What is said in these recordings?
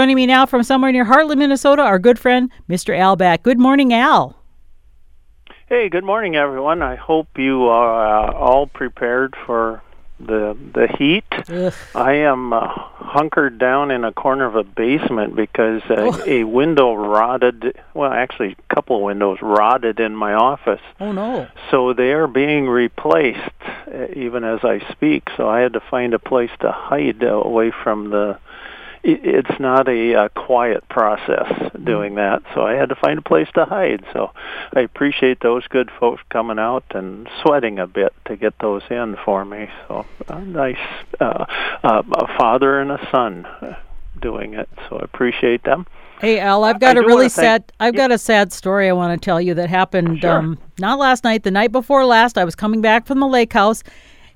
Joining me now from somewhere near Hartland, Minnesota, our good friend, Mr. Al Batt. Good morning, Al. Hey, good morning, everyone. I hope you are uh, all prepared for the the heat. Ugh. I am uh, hunkered down in a corner of a basement because uh, Oh. a window rotted. Well, actually, a couple of windows rotted in my office. Oh no. So they are being replaced uh, even as I speak. So I had to find a place to hide uh, away from the. I- It's not a uh, quiet process doing that, so I had to find a place to hide. So I appreciate those good folks coming out and sweating a bit to get those in for me. So a nice uh, uh, a father and a son uh, doing it. So I appreciate them. Hey Al, I've got I a really wanna thank- sad I've got a sad story I want to tell you that happened Sure. um not last night, the night before last. I was coming back from the lake house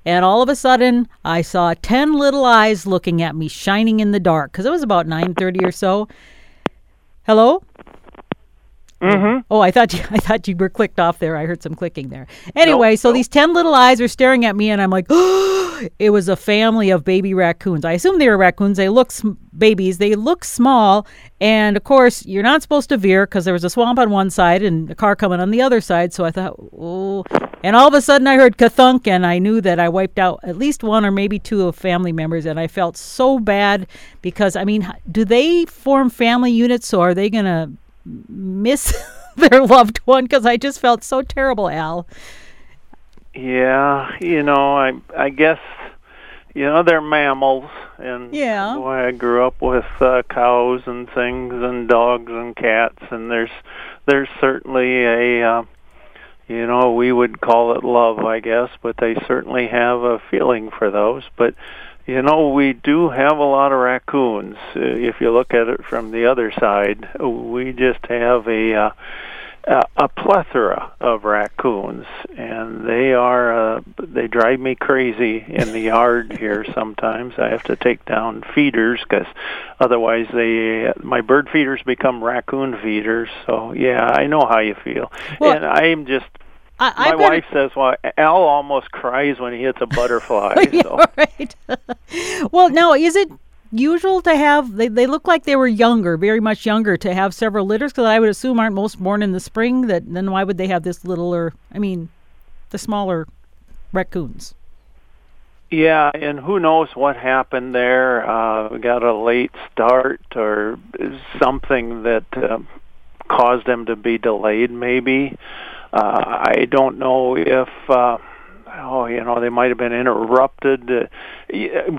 and all of a sudden I saw 10 little eyes looking at me shining in the dark cuz it was about 9:30 or so. Hello? Mm-hmm. Oh, I thought you, I thought you were clicked off there. I heard some clicking there. Anyway, Nope, so nope. these ten little eyes are staring at me, and I'm like, it was a family of baby raccoons. I assume they were raccoons. They look sm- babies. They look small, and of course, you're not supposed to veer because there was a swamp on one side and a car coming on the other side. So I thought, oh, and all of a sudden I heard kathunk, and I knew that I wiped out at least one or maybe two of family members, and I felt so bad because I mean, do they form family units, or are they gonna miss their loved one because I just felt so terrible, Al. Yeah, you know, I I guess you know they're mammals, and Yeah. boy, I grew up with uh, cows and things, and dogs and cats, and there's there's certainly a uh, you know we would call it love, I guess, but they certainly have a feeling for those. But you know, we do have a lot of raccoons. Uh, if you look at it from the other side, we just have a uh, a, a plethora of raccoons, and they are uh, they drive me crazy in the yard here. Sometimes I have to take down feeders because otherwise they my bird feeders become raccoon feeders. So yeah, I know how you feel, Well, and I'm just. I, My wife says, "Well, Al almost cries when he hits a butterfly." yeah, so. right. well, now is it usual to have? They they look like they were younger, very much younger, to have several litters. Because I would assume aren't most born in the spring. That then why would they have this littler? I mean, the smaller raccoons. Yeah, and who knows what happened there? Uh, we got a late start or something that uh, caused them to be delayed. Maybe uh, I don't know if. Uh, Oh, you know, they might have been interrupted. Uh,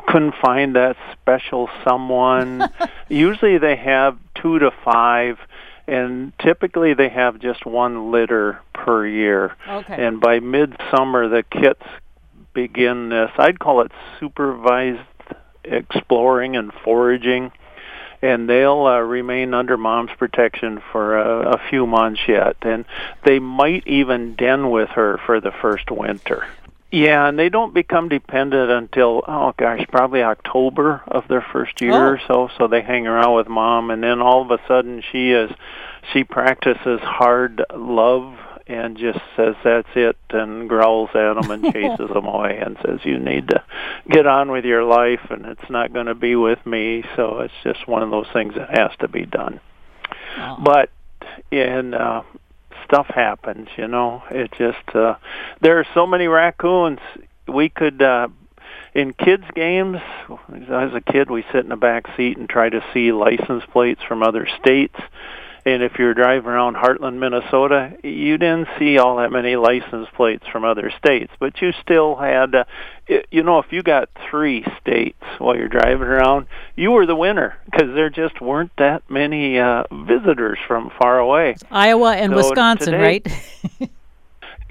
couldn't find that special someone. Usually, they have two to five, and typically they have just one litter per year. Okay. And by midsummer, the kits begin this. I'd call it supervised exploring and foraging, and they'll uh, remain under mom's protection for a, a few months yet. And they might even den with her for the first winter. Yeah, and they don't become dependent until oh gosh, probably October of their first year Oh. or so. So they hang around with mom, and then all of a sudden she is she practices hard love and just says that's it and growls at them and chases them away and says you need to get on with your life and it's not going to be with me. So it's just one of those things that has to be done. Oh. But and uh stuff happens, you know. It just uh there are so many raccoons. We could uh in kids games as a kid we sit in the back seat and try to see license plates from other states. And if you're driving around Hartland, Minnesota, you didn't see all that many license plates from other states, but you still had, uh, you know, if you got three states while you're driving around, you were the winner because there just weren't that many uh, visitors from far away. Iowa and So Wisconsin, today- right?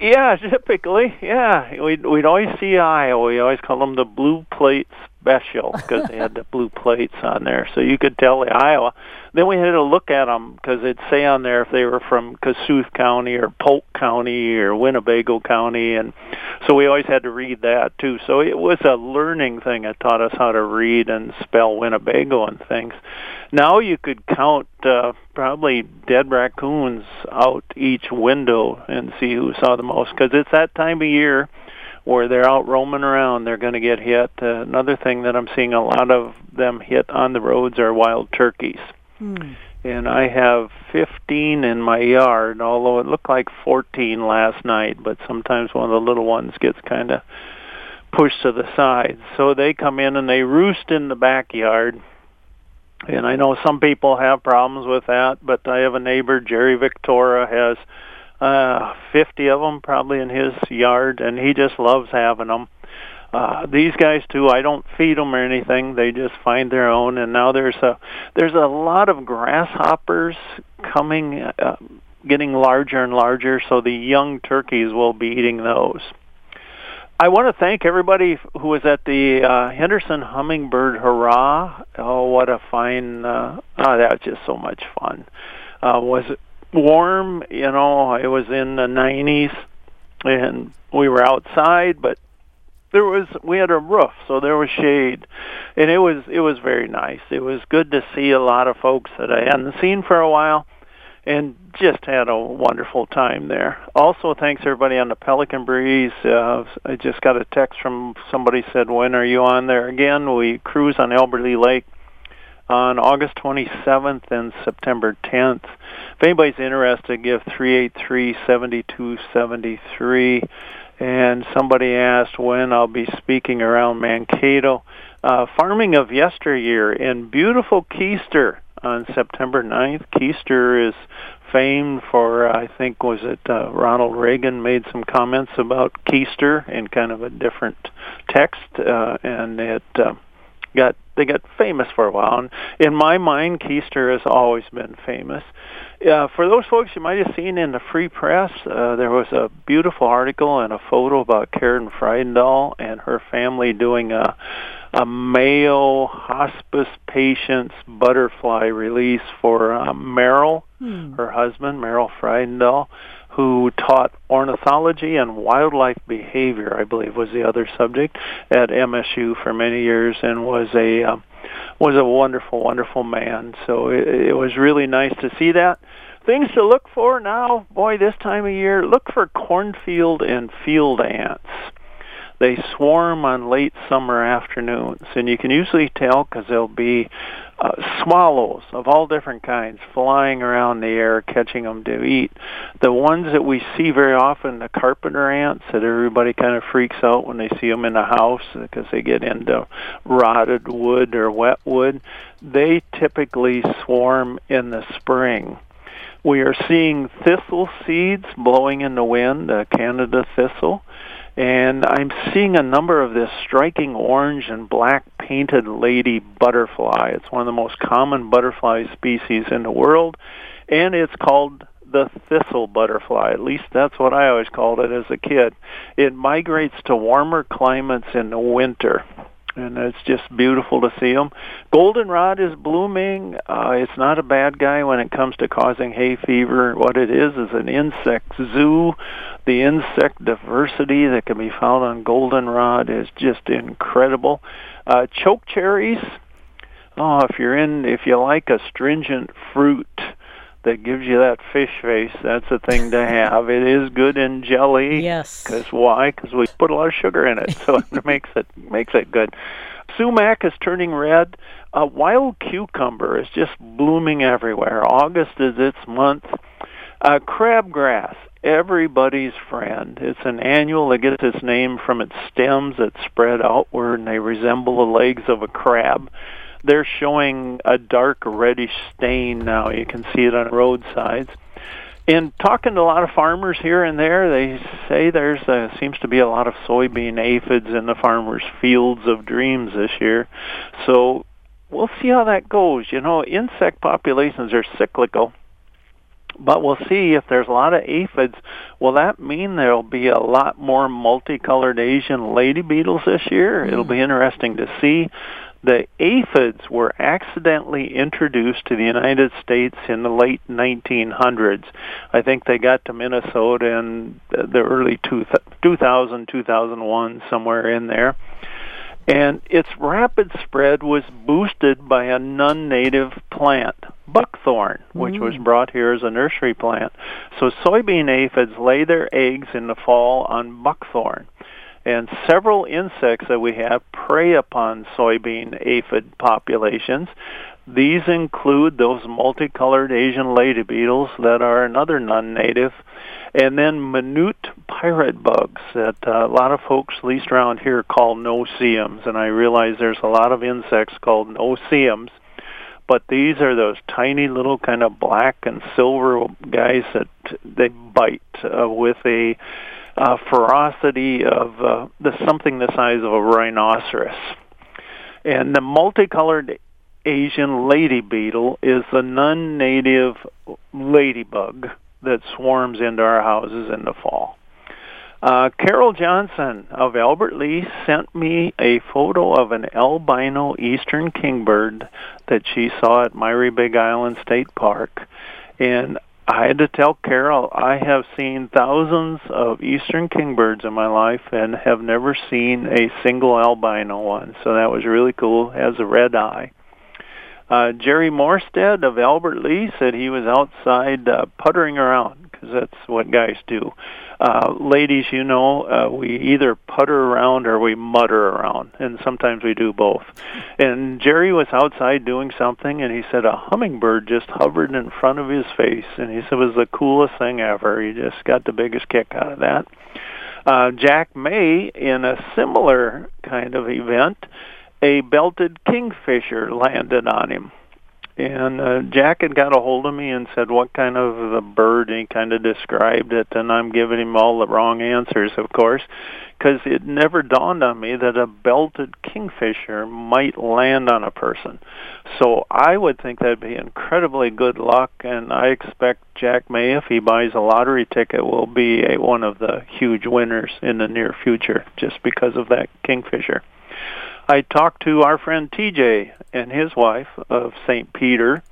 Yeah, typically, yeah. We'd we'd always see Iowa. We always call them the blue plate special because they had the blue plates on there, so you could tell the Iowa. Then we had to look at them because it'd say on there if they were from Kossuth County or Polk County or Winnebago County, and so we always had to read that too. So it was a learning thing. It taught us how to read and spell Winnebago and things. Now you could count uh, probably dead raccoons out each window and see who saw the most because it's that time of year where they're out roaming around, they're going to get hit. Uh, another thing that I'm seeing a lot of them hit on the roads are wild turkeys. Hmm. And I have 15 in my yard, although it looked like 14 last night, but sometimes one of the little ones gets kind of pushed to the side. So they come in and they roost in the backyard. And I know some people have problems with that, but I have a neighbor, Jerry Victoria, has uh 50 of them probably in his yard and he just loves having them uh these guys too i don't feed them or anything they just find their own and now there's a there's a lot of grasshoppers coming uh, getting larger and larger so the young turkeys will be eating those I want to thank everybody who was at the uh, Henderson Hummingbird Hurrah. Oh, what a fine! Uh, oh, that was just so much fun. Uh, was warm. You know, it was in the 90s, and we were outside, but there was we had a roof, so there was shade, and it was it was very nice. It was good to see a lot of folks that I hadn't seen for a while, and just had a wonderful time there. Also, thanks everybody on the Pelican Breeze. Uh, I just got a text from somebody said, "When are you on there again?" We cruise on Albert Lea Lake on August 27th and September 10th. If anybody's interested, give 383-7273. And somebody asked when I'll be speaking around Mankato. Uh, farming of yesteryear in beautiful Kiester on September 9th. Kiester is famed for, I think, was it uh, Ronald Reagan made some comments about Kiester in kind of a different text, uh, and it uh, got they got famous for a while. And in my mind, Kiester has always been famous. Uh, for those folks you might have seen in the Free Press, uh, there was a beautiful article and a photo about Karen Frydendahl and her family doing a a Mayo hospice patient's butterfly release for uh, Merrill, hmm. her husband, Merrill Frydendahl who taught ornithology and wildlife behavior, I believe was the other subject at MSU for many years, and was a uh, was a wonderful, wonderful man. So it, it was really nice to see that. Things to look for now, boy, this time of year, look for cornfield and field ants. They swarm on late summer afternoons, and you can usually tell because they'll be uh, swallows of all different kinds flying around the air, catching them to eat. The ones that we see very often, the carpenter ants, that everybody kind of freaks out when they see them in the house because they get into rotted wood or wet wood. They typically swarm in the spring. We are seeing thistle seeds blowing in the wind, uh, Canada thistle and I'm seeing a number of this striking orange and black painted lady butterfly. It's one of the most common butterfly species in the world, and it's called the thistle butterfly. At least that's what I always called it as a kid. It migrates to warmer climates in the winter and it's just beautiful to see them. Goldenrod is blooming. Uh, it's not a bad guy when it comes to causing hay fever. What it is is an insect zoo. The insect diversity that can be found on goldenrod is just incredible. Uh, choke cherries. Oh, if you're in, if you like astringent stringent fruit, that gives you that fish face, that's a thing to have. It is good in jelly. Yes. Because why? Because we put a lot of sugar in it, so it makes it makes it good. Sumac is turning red. Uh, wild cucumber is just blooming everywhere. August is its month. Uh, crabgrass, everybody's friend. It's an annual that gets its name from its stems that spread outward and they resemble the legs of a crab they're showing a dark reddish stain now. You can see it on roadsides. In talking to a lot of farmers here and there, they say there's a, seems to be a lot of soybean aphids in the farmers' fields of dreams this year. So we'll see how that goes. You know, insect populations are cyclical. But we'll see if there's a lot of aphids. Will that mean there'll be a lot more multicolored Asian lady beetles this year? Mm. It'll be interesting to see the aphids were accidentally introduced to the United States in the late 1900s. I think they got to Minnesota in the early 2000, 2001, somewhere in there. And its rapid spread was boosted by a non-native plant, buckthorn, which mm. was brought here as a nursery plant. So soybean aphids lay their eggs in the fall on buckthorn And several insects that we have prey upon soybean aphid populations. These include those multicolored Asian lady beetles that are another non-native, and then minute pirate bugs that uh, a lot of folks, at least around here, call no-see-ums. And I realize there's a lot of insects called no-see-ums, but these are those tiny little kind of black and silver guys that they bite uh, with a uh, ferocity of uh, the something the size of a rhinoceros. And the multicolored Asian lady beetle is the non-native ladybug that swarms into our houses in the fall. Uh, Carol Johnson of Albert Lea sent me a photo of an albino eastern kingbird that she saw at Myre Big Island State Park. And I had to tell Carol I have seen thousands of eastern kingbirds in my life and have never seen a single albino one. So that was really cool. Has a red eye. Uh, Jerry Morstead of Albert Lea said he was outside uh, puttering around because that's what guys do. Uh, ladies, you know, uh, we either putter around or we mutter around, and sometimes we do both. And Jerry was outside doing something, and he said a hummingbird just hovered in front of his face, and he said it was the coolest thing ever. He just got the biggest kick out of that. Uh, Jack May, in a similar kind of event, a belted kingfisher landed on him and uh, Jack had got a hold of me and said what kind of a bird, and he kind of described it, and I'm giving him all the wrong answers, of course, because it never dawned on me that a belted kingfisher might land on a person. So I would think that'd be incredibly good luck, and I expect Jack May, if he buys a lottery ticket, will be a, one of the huge winners in the near future, just because of that kingfisher. I talked to our friend TJ and his wife of St. Peter,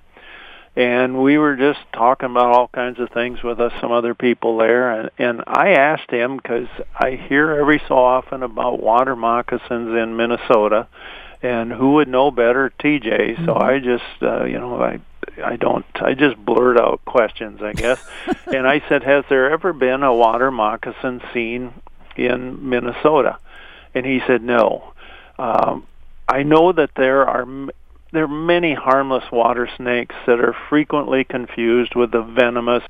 and we were just talking about all kinds of things with us, some other people there, and, and I asked him because I hear every so often about water moccasins in Minnesota, and who would know better, TJ? Mm-hmm. So I just, uh, you know, I I don't. I just blurt out questions, I guess. and I said, "Has there ever been a water moccasin seen in Minnesota?" And he said, "No." Um, I know that there are there are many harmless water snakes that are frequently confused with the venomous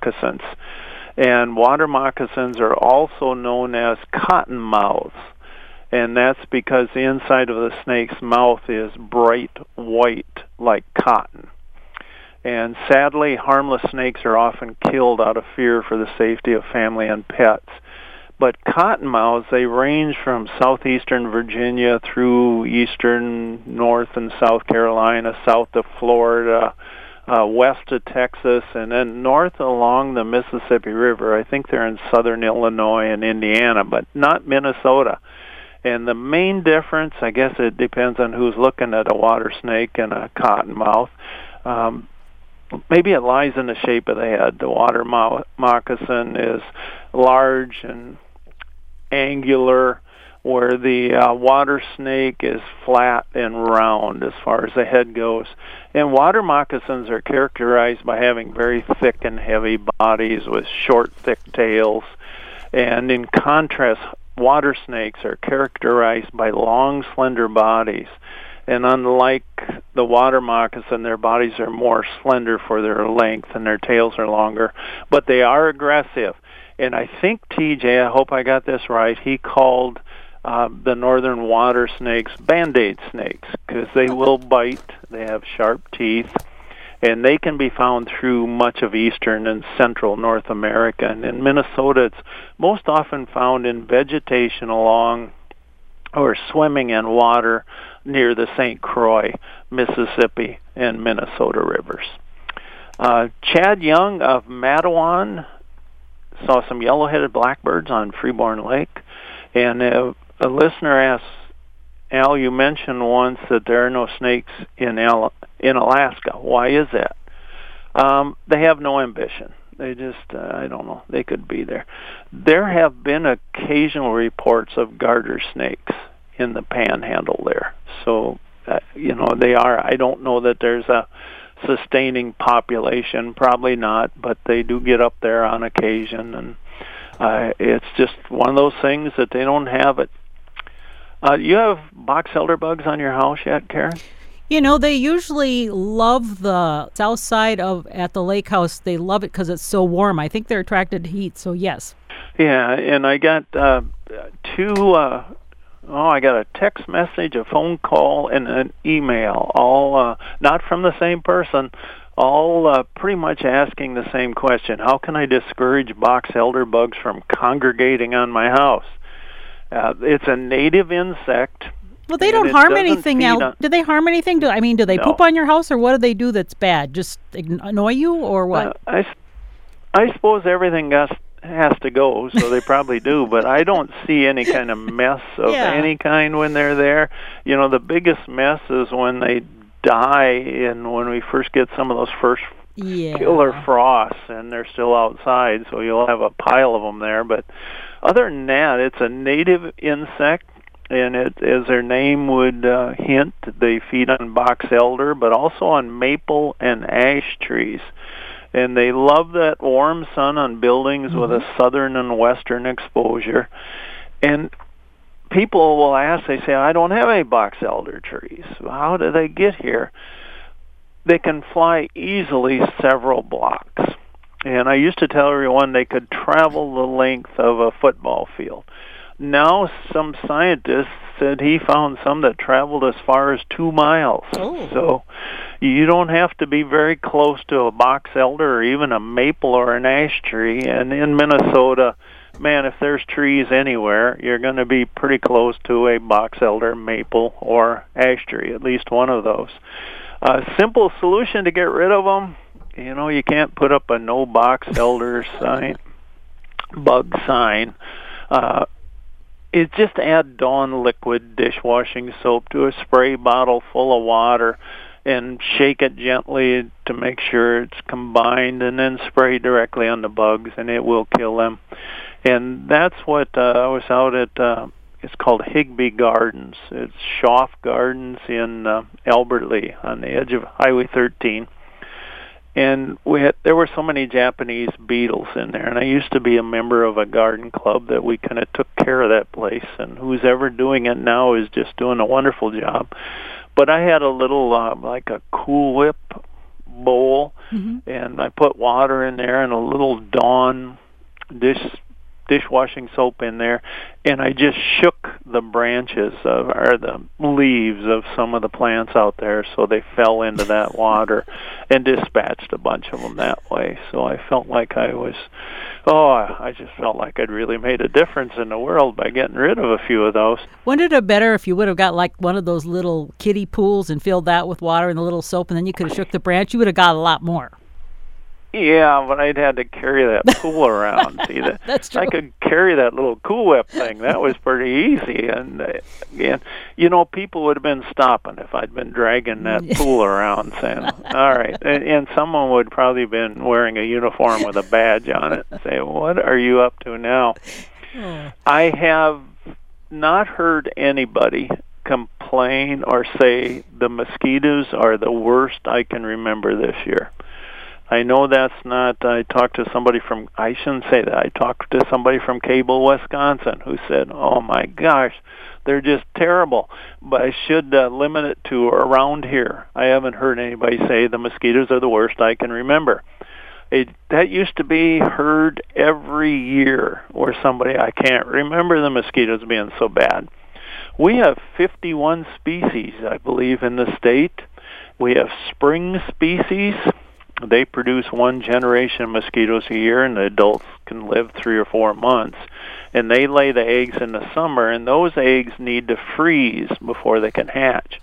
moccasins. And water moccasins are also known as cottonmouths. And that's because the inside of the snake's mouth is bright white like cotton. And sadly, harmless snakes are often killed out of fear for the safety of family and pets. But cottonmouths, they range from southeastern Virginia through eastern North and South Carolina, south of Florida, uh, west of Texas, and then north along the Mississippi River. I think they're in southern Illinois and Indiana, but not Minnesota. And the main difference, I guess it depends on who's looking at a water snake and a cottonmouth. Um, maybe it lies in the shape of the head. The water mo- moccasin is large and angular, where the uh, water snake is flat and round as far as the head goes. And water moccasins are characterized by having very thick and heavy bodies with short, thick tails. And in contrast, water snakes are characterized by long, slender bodies. And unlike the water moccasin, their bodies are more slender for their length and their tails are longer. But they are aggressive and I think TJ, I hope I got this right, he called uh, the northern water snakes band-aid snakes because they will bite. They have sharp teeth, and they can be found through much of eastern and central North America. And in Minnesota, it's most often found in vegetation along or swimming in water near the St. Croix, Mississippi, and Minnesota rivers. Uh, Chad Young of Matewan saw some yellow-headed blackbirds on Freeborn Lake, and uh, a listener asked, Al, you mentioned once that there are no snakes in Al- in Alaska. Why is that? Um, they have no ambition. They just, uh, I don't know, they could be there. There have been occasional reports of garter snakes in the panhandle there. So, uh, you know, they are, I don't know that there's a sustaining population. Probably not, but they do get up there on occasion. And uh, it's just one of those things that they don't have it. Uh, you have box elder bugs on your house yet, Karen? You know, they usually love the south side of at the lake house. They love it because it's so warm. I think they're attracted to heat. So yes. Yeah, and I got uh, two. Uh, oh, I got a text message, a phone call, and an email. All uh, not from the same person. All uh, pretty much asking the same question: How can I discourage box elder bugs from congregating on my house? Uh, it's a native insect. Well, they don't harm anything else. On... Do they harm anything? Do I mean, do they no. poop on your house, or what do they do that's bad? Just annoy you, or what? Uh, I, I suppose everything got has to go, so they probably do. But I don't see any kind of mess of yeah. any kind when they're there. You know, the biggest mess is when they die, and when we first get some of those first yeah. killer frosts, and they're still outside, so you'll have a pile of them there. But other than that, it's a native insect. And it, as their name would uh, hint, they feed on box elder, but also on maple and ash trees and they love that warm sun on buildings mm-hmm. with a mm-hmm. southern and western exposure. And people will ask, they say, I don't have any box elder trees. How do they get here? They can fly easily several blocks. And I used to tell everyone they could travel the length of a football field. Now some scientists said he found some that traveled as far as two miles. Oh. So you don't have to be very close to a box elder or even a maple or an ash tree. And in Minnesota, man, if there's trees anywhere, you're going to be pretty close to a box elder, maple, or ash tree, at least one of those. A simple solution to get rid of them, you know, you can't put up a no box elder sign, bug sign. Uh, is just add Dawn liquid dishwashing soap to a spray bottle full of water and shake it gently to make sure it's combined and then spray directly on the bugs and it will kill them. And that's what uh, I was out at uh it's called Higby Gardens. It's Schaff Gardens in uh, Albert Lea on the edge of Highway 13 and we had there were so many Japanese beetles in there and I used to be a member of a garden club that we kind of took care of that place and who's ever doing it now is just doing a wonderful job but I had a little uh, like a cool whip bowl mm-hmm. and I put water in there and a little Dawn dish dishwashing soap in there and I just shook the branches of or the leaves of some of the plants out there so they fell into that water and dispatched a bunch of them that way. So I felt like I was oh I just felt like I'd really made a difference in the world by getting rid of a few of those. Wouldn't it have better if you would have got like one of those little kiddie pools and filled that with water and a little soap and then you could have shook the branch? You would have got a lot more yeah, but I'd had to carry that pool around. See that? That's true. I could carry that little Cool Whip thing. That was pretty easy. And uh, again, you know, people would have been stopping if I'd been dragging that pool around, saying, "All right," and, and someone would probably have been wearing a uniform with a badge on it, and say, "What are you up to now?" Oh. I have not heard anybody complain or say the mosquitoes are the worst I can remember this year. I know that's not. I talked to somebody from. I shouldn't say that. I talked to somebody from Cable, Wisconsin, who said, "Oh my gosh, they're just terrible." But I should uh, limit it to around here. I haven't heard anybody say the mosquitoes are the worst I can remember. It, that used to be heard every year, or somebody I can't remember the mosquitoes being so bad. We have 51 species, I believe, in the state. We have spring species they produce one generation of mosquitoes a year, and the adults can live three or four months. And they lay the eggs in the summer, and those eggs need to freeze before they can hatch.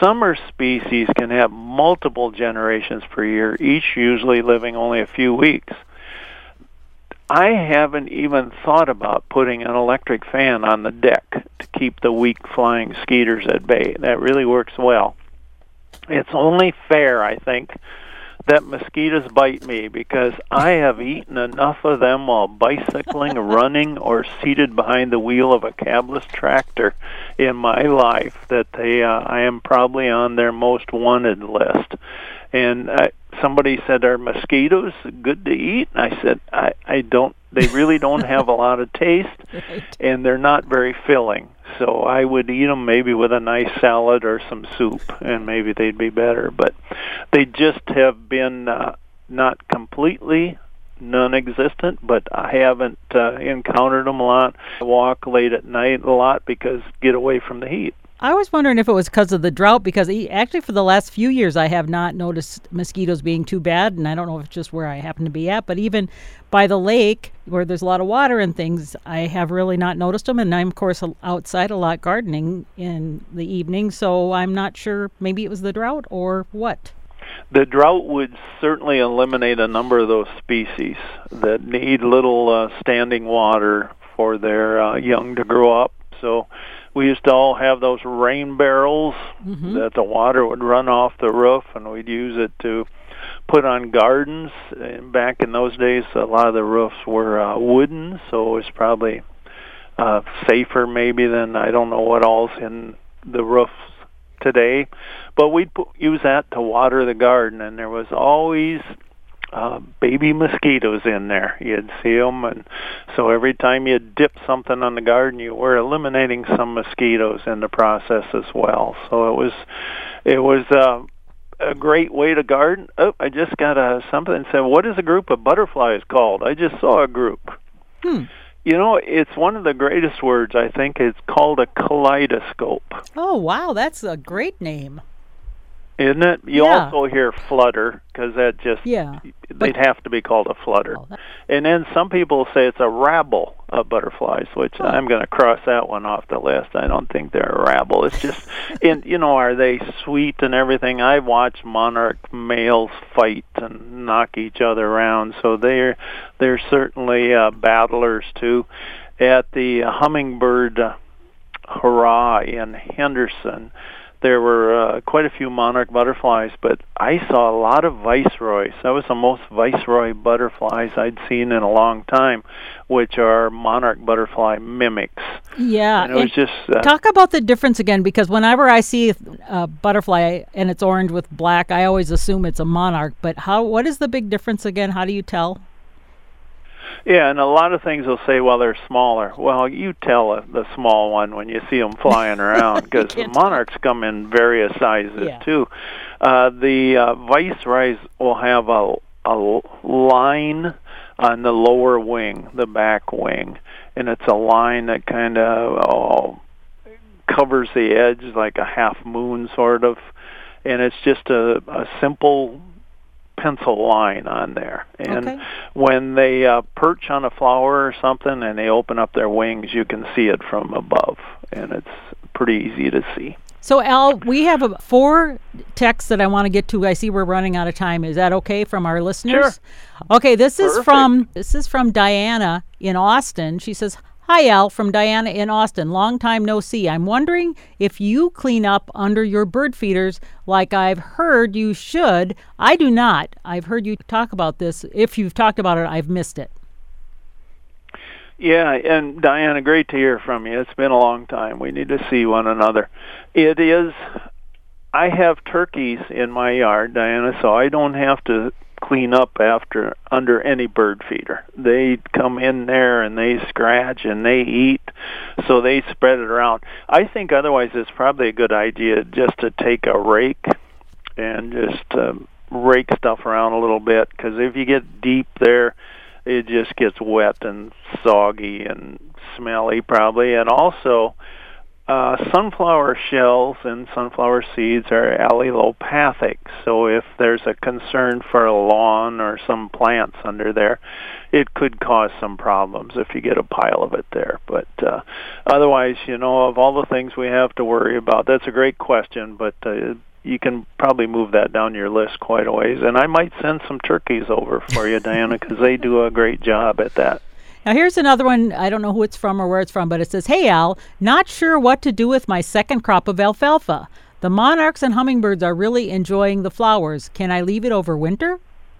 Summer species can have multiple generations per year, each usually living only a few weeks. I haven't even thought about putting an electric fan on the deck to keep the weak flying skeeters at bay. That really works well. It's only fair, I think, that mosquitoes bite me because I have eaten enough of them while bicycling, running, or seated behind the wheel of a cabless tractor in my life that they uh, I am probably on their most wanted list. And uh, somebody said, "Are mosquitoes good to eat?" And I said, "I I don't They really don't have a lot of taste, and they're not very filling. So I would eat them maybe with a nice salad or some soup, and maybe they'd be better. But they just have been uh, not completely non-existent, but I haven't uh, encountered them a lot. I walk late at night a lot because get away from the heat. I was wondering if it was because of the drought, because actually for the last few years I have not noticed mosquitoes being too bad, and I don't know if it's just where I happen to be at, but even by the lake where there's a lot of water and things, I have really not noticed them. And I'm of course outside a lot gardening in the evening, so I'm not sure. Maybe it was the drought or what. The drought would certainly eliminate a number of those species that need little uh, standing water for their uh, young to grow up. So we used to all have those rain barrels Mhm. that the water would run off the roof, and we'd use it to put on gardens. And back in those days, a lot of the roofs were uh, wooden, so it was probably uh, safer maybe than I don't know what all's in the roofs today. But we'd put, use that to water the garden, and there was always uh, baby mosquitoes in there. You'd see them, and so every time you dip something on the garden, you were eliminating some mosquitoes in the process as well. So it was, it was. Uh, a great way to garden. Oh, I just got a something that said, "What is a group of butterflies called?" I just saw a group. Hmm. You know, it's one of the greatest words. I think it's called a kaleidoscope, Oh wow, that's a great name. Isn't it? You Yeah. also hear flutter because that just Yeah. they'd have to be called a flutter. Oh, that- And then some people say it's a rabble of butterflies, which Oh. I'm going to cross that one off the list. I don't think they're a rabble. It's just, and you know, are they sweet and everything? I watch monarch males fight and knock each other around, so they're they're certainly uh, battlers too. At the hummingbird uh, hurrah in Henderson, there were uh, quite a few monarch butterflies, but I saw a lot of viceroys. That was the most viceroy butterflies I'd seen in a long time, which are monarch butterfly mimics. Yeah. And it was just uh, Talk about the difference again, because whenever I see a butterfly and it's orange with black, I always assume it's a monarch. But how? What is the big difference again? How do you tell? Yeah, and a lot of things will say, well, they're smaller. Well, you tell uh, the small one when you see them flying around because the monarchs come in various sizes Yeah. too. Uh, the uh, viceroys will have a a line on the lower wing, the back wing, and it's a line that kind of oh, covers the edge like a half moon sort of, and it's just a, a simple pencil line on there. And Okay. when they uh, perch on a flower or something and they open up their wings, you can see it from above, and it's pretty easy to see. So Al, we have a, four texts that I want to get to. I see we're running out of time. Is that okay from our listeners? Sure. Okay, this is from this is from Diana in Austin. She says, "Hi Al, from Diana in Austin. Long time no see. I'm wondering if you clean up under your bird feeders like I've heard you should. I do not. I've heard you talk about this. If you've talked about it, I've missed it. Yeah, and Diana, great to hear from you. It's been a long time. We need to see one another. It is. I have turkeys in my yard, Diana, so I don't have to clean up after under any bird feeder. They come in there and they scratch and they eat, so they spread it around. I think otherwise it's probably a good idea just to take a rake and just um, rake stuff around a little bit because if you get deep there, it just gets wet and soggy and smelly probably and also uh, sunflower shells and sunflower seeds are allelopathic so if there's a concern for a lawn or some plants under there it could cause some problems if you get a pile of it there but uh, otherwise you know of all the things we have to worry about that's a great question but uh, you can probably move that down your list quite a ways. And I might send some turkeys over for you, Diana, because they do a great job at that. Now, here's another one. I don't know who it's from or where it's from, but it says, Hey, Al, not sure what to do with my second crop of alfalfa. The monarchs and hummingbirds are really enjoying the flowers. Can I leave it over winter?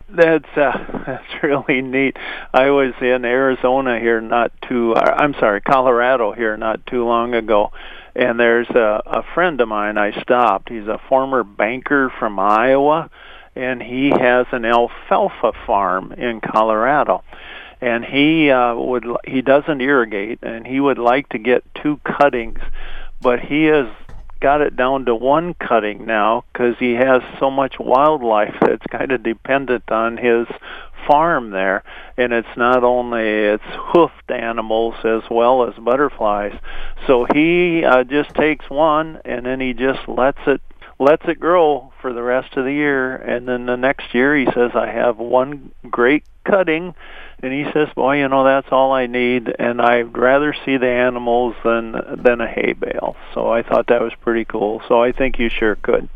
That's uh, that's really neat. I was in Arizona here not too. Uh, I'm sorry, Colorado here not too long ago, and there's a, a friend of mine. I stopped. He's a former banker from Iowa, and he has an alfalfa farm in Colorado. And he uh, would he doesn't irrigate, and he would like to get two cuttings, but he has got it down to one cutting now because he has so much wildlife that's kind of dependent on his farm there. And it's not only it's hoofed animals as well as butterflies. So he uh, just takes one and then he just lets it lets it grow for the rest of the year and then the next year he says I have one great cutting and he says boy you know that's all I need and I'd rather see the animals than than a hay bale so I thought that was pretty cool so I think you sure could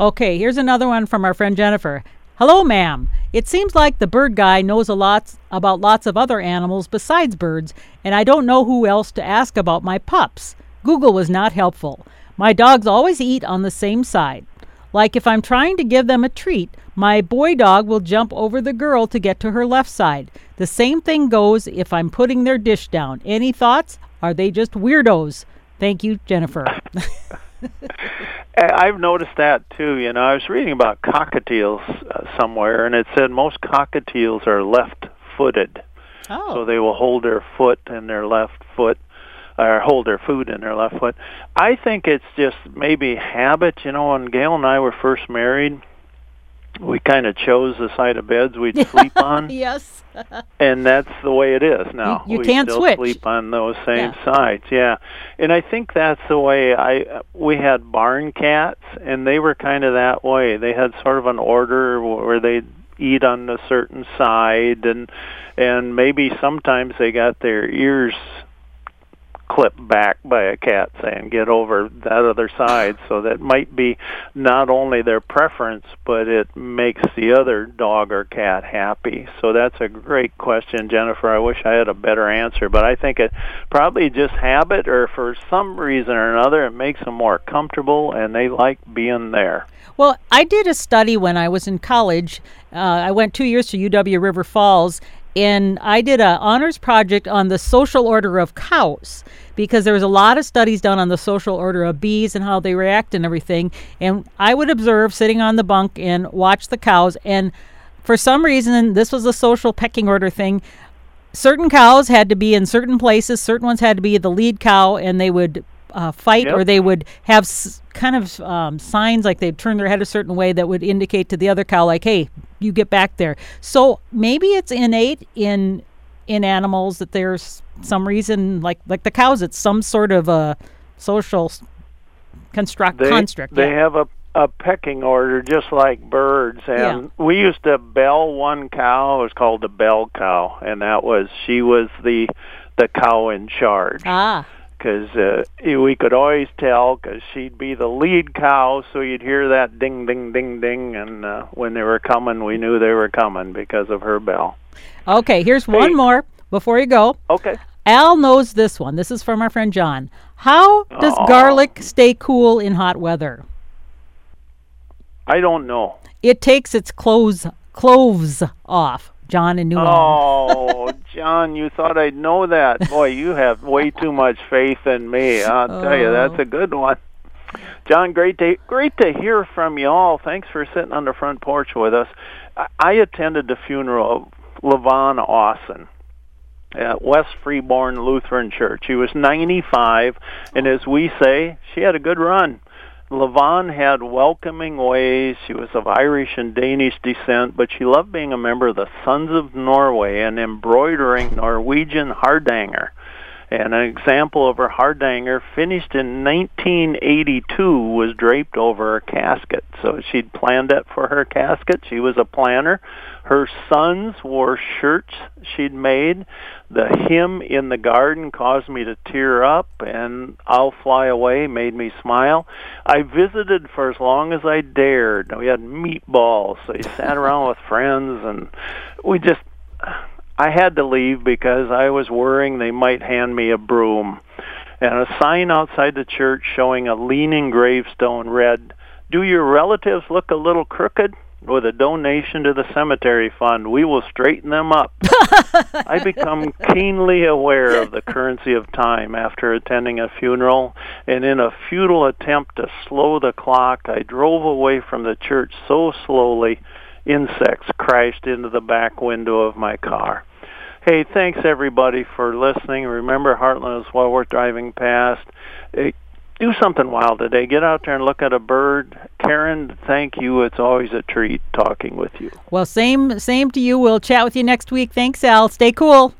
Okay, here's another one from our friend Jennifer. Hello, ma'am. It seems like the bird guy knows a lot about lots of other animals besides birds, and I don't know who else to ask about my pups. Google was not helpful. My dogs always eat on the same side. Like if I'm trying to give them a treat, my boy dog will jump over the girl to get to her left side. The same thing goes if I'm putting their dish down. Any thoughts? Are they just weirdos? Thank you, Jennifer. I've noticed that too. You know, I was reading about cockatiels uh, somewhere, and it said most cockatiels are left-footed, oh. so they will hold their foot in their left foot, or hold their food in their left foot. I think it's just maybe habit. You know, when Gail and I were first married, we kind of chose the side of beds we'd sleep on. yes. and that's the way it is now. You, you we can't still switch. sleep on those same Yeah. sides. Yeah, and I think that's the way I. We had barn cats, and they were kind of that way. They had sort of an order where they'd eat on a certain side, and and maybe sometimes they got their ears clipped back by a cat saying get over that other side. So that might be not only their preference but it makes the other dog or cat happy. So that's a great question jennifer. I wish i had a better answer but i think it probably just habit or for some reason or another it makes them more comfortable and they like being there. Well, I did a study when I was in college. Uh, I went two years to UW River Falls, and I did a honors project on the social order of cows because there was a lot of studies done on the social order of bees and how they react and everything. And I would observe sitting on the bunk and watch the cows, and for some reason, this was a social pecking order thing. Certain cows had to be in certain places. Certain ones had to be the lead cow, and they would uh, fight Yep. or they would have s- kind of um, signs like they'd turn their head a certain way that would indicate to the other cow like hey you get back there so maybe it's innate in in animals that there's some reason like like the cows it's some sort of a social construct they, construct They yeah. have a a pecking order just like birds and we used to bell one cow it was called the bell cow and that was she was the the cow in charge ah because uh, we could always tell because she'd be the lead cow so you'd hear that ding ding ding ding and uh, when they were coming we knew they were coming because of her bell. Okay here's one more before you go. Okay. Al knows this one. This is from our friend john. How does Aw. garlic stay cool in hot weather? I don't know. It takes its clothes cloves off john in new. Oh, John, you thought I'd know that. Boy, you have way too much faith in me. I'll tell you, that's a good one. John, great to great to hear from you all. Thanks for sitting on the front porch with us. I, I attended the funeral of Levon Austin at West Freeborn Lutheran Church. She was 95, and as we say, she had a good run. Levon had welcoming ways. She was of Irish and Danish descent, but she loved being a member of the Sons of Norway and embroidering Norwegian hardanger. And an example of her hardanger finished in 1982 was draped over her casket. So she'd planned it for her casket. She was a planner. Her sons wore shirts she'd made. The hymn in the garden caused me to tear up, and I'll Fly Away made me smile. I visited for as long as I dared. We had meatballs, so you sat around with friends, and we just. I had to leave because I was worrying they might hand me a broom. And a sign outside the church showing a leaning gravestone read, Do your relatives look a little crooked? With a donation to the cemetery fund, we will straighten them up. I become keenly aware of the currency of time after attending a funeral, and in a futile attempt to slow the clock, I drove away from the church so slowly insects crashed into the back window of my car. Hey, thanks everybody for listening. Remember, Hartland is well worth driving past. Do something wild today. Get out there and look at a bird. Karen, thank you. It's always a treat talking with you. Well, same same to you. We'll chat with you next week. Thanks, Al. Stay cool.